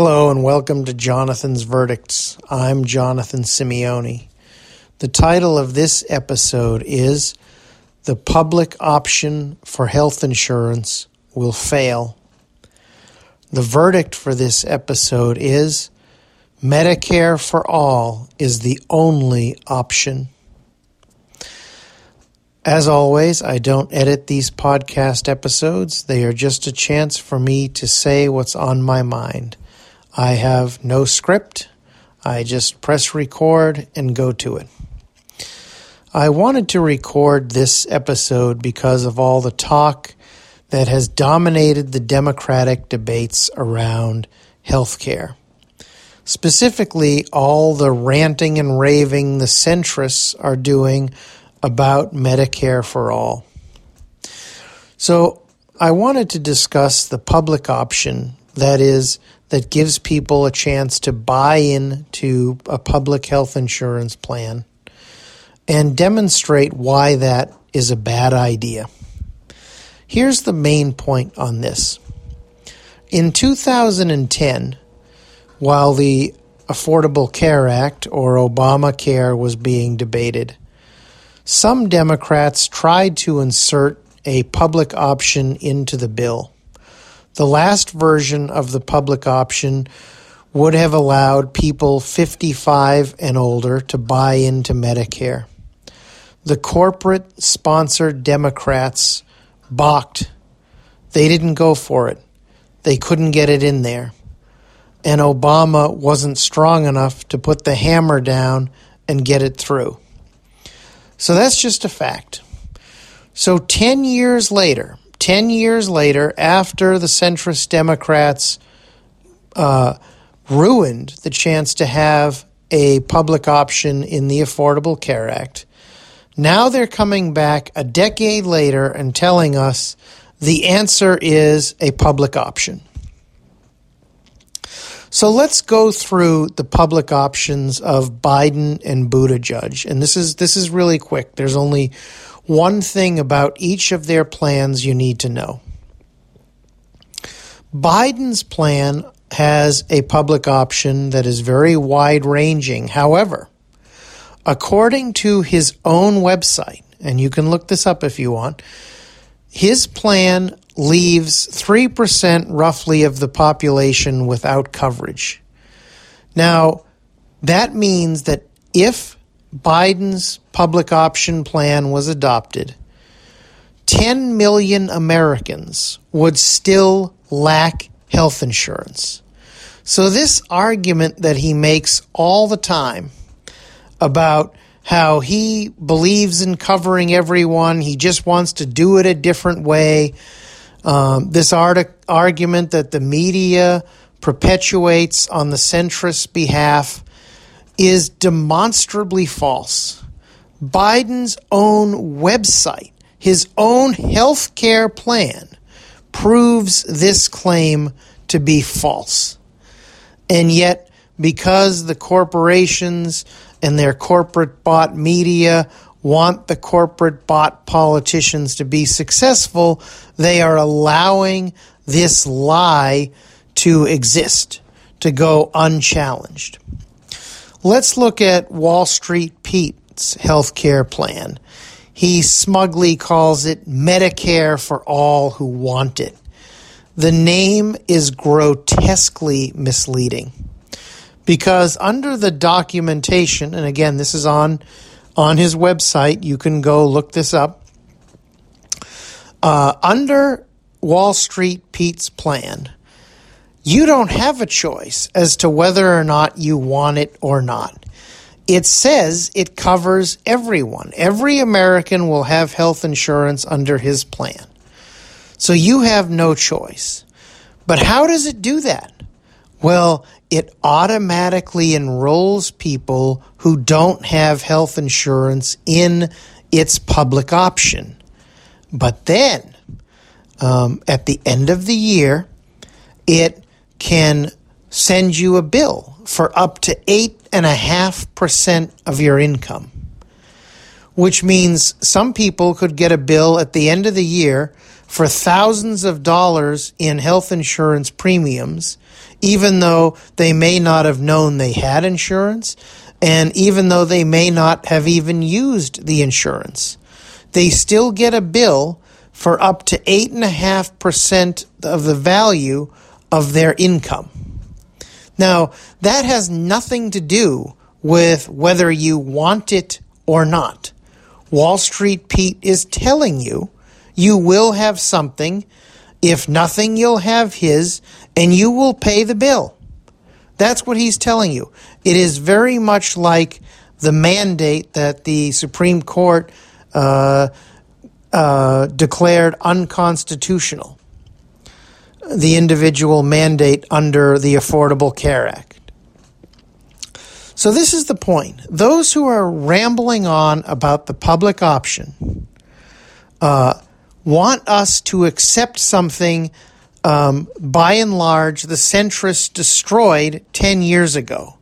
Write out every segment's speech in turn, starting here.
Hello and welcome to Jonathan's Verdicts. I'm Jonathan Simeone. The title of this episode is The Public Option for Health Insurance Will Fail. The verdict for this episode is Medicare for All is the only option. As always, I don't edit these podcast episodes. They are just a chance for me to say what's on my mind. I have no script. I just press record and go to it. I wanted to record this episode because of all the talk that has dominated the Democratic debates around healthcare. Specifically, all the ranting and raving the centrists are doing about Medicare for all. So, I wanted to discuss the public option that is, that gives people a chance to buy into a public health insurance plan and demonstrate why that is a bad idea. Here's the main point on this. In 2010, while the Affordable Care Act or Obamacare was being debated, some Democrats tried to insert a public option into the bill. The last version of the public option would have allowed people 55 and older to buy into Medicare. The corporate sponsored Democrats balked. They didn't go for it. They couldn't get it in there. And Obama wasn't strong enough to put the hammer down and get it through. So that's just a fact. So 10 years later, 10 years later, after the centrist Democrats uh, ruined the chance to have a public option in the Affordable Care Act, now they're coming back a decade later and telling us the answer is a public option. So let's go through the public options of Biden and Buttigieg, and this is this is really quick. There's only one thing about each of their plans you need to know. Biden's plan has a public option that is very wide ranging. However, according to his own website, and you can look this up if you want, his plan leaves 3% roughly of the population without coverage. Now, that means that if Biden's public option plan was adopted, 10 million Americans would still lack health insurance. So, this argument that he makes all the time about how he believes in covering everyone, he just wants to do it a different way, um, this art- argument that the media perpetuates on the centrist behalf is demonstrably false. Biden's own website, his own health care plan, proves this claim to be false. And yet, because the corporations and their corporate bought media want the corporate bought politicians to be successful, they are allowing this lie to exist, to go unchallenged. Let's look at Wall Street Pete's health care plan. He smugly calls it Medicare for all who want it. The name is grotesquely misleading because under the documentation, and again, this is on on his website, you can go look this up. Uh, under Wall Street Pete's plan, you don't have a choice as to whether or not you want it or not. It says it covers everyone. Every American will have health insurance under his plan. So you have no choice. But how does it do that? Well, it automatically enrolls people who don't have health insurance in its public option. But then, um, at the end of the year, it can send you a bill for up to 8.5% of your income, which means some people could get a bill at the end of the year for thousands of dollars in health insurance premiums even though they may not have known they had insurance, and even though they may not have even used the insurance. They still get a bill for up to 8.5% of the value of their income. Now, that has nothing to do with whether you want it or not. Wall Street Pete is telling you you will have something. If nothing, you'll have his, and you will pay the bill. That's what he's telling you. It is very much like the mandate that the Supreme Court uh, uh, declared unconstitutional the individual mandate under the Affordable Care Act. So, this is the point. Those who are rambling on about the public option uh, want us to accept something um, by and large the centrists destroyed 10 years ago.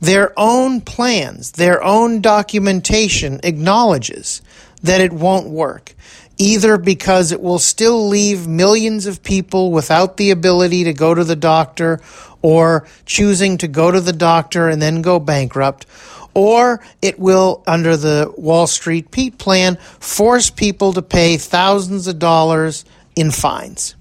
Their own plans, their own documentation acknowledges that it won't work either because it will still leave millions of people without the ability to go to the doctor or choosing to go to the doctor and then go bankrupt, or it will, under the Wall Street Pete plan, force people to pay thousands of dollars in fines.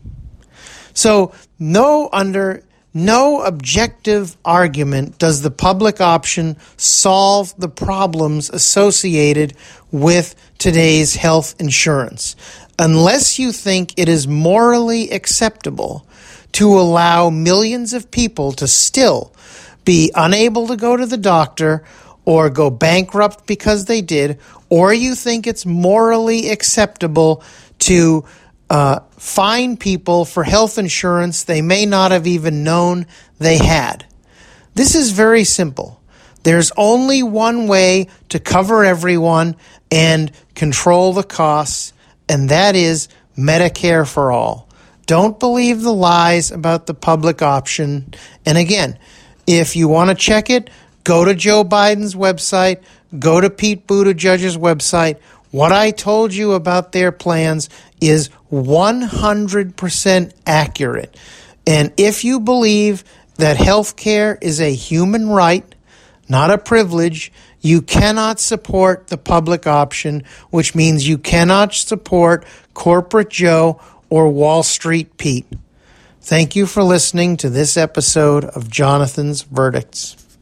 So, no under no objective argument does the public option solve the problems associated with today's health insurance, unless you think it is morally acceptable to allow millions of people to still be unable to go to the doctor or go bankrupt because they did, or you think it's morally acceptable to uh, fine people for health insurance they may not have even known they had. This is very simple. There's only one way to cover everyone and control the costs, and that is Medicare for all. Don't believe the lies about the public option. And again, if you want to check it, go to Joe Biden's website, go to Pete Buttigieg's website. What I told you about their plans is 100% accurate. And if you believe that health care is a human right, not a privilege, you cannot support the public option, which means you cannot support corporate Joe or Wall Street Pete. Thank you for listening to this episode of Jonathan's Verdicts.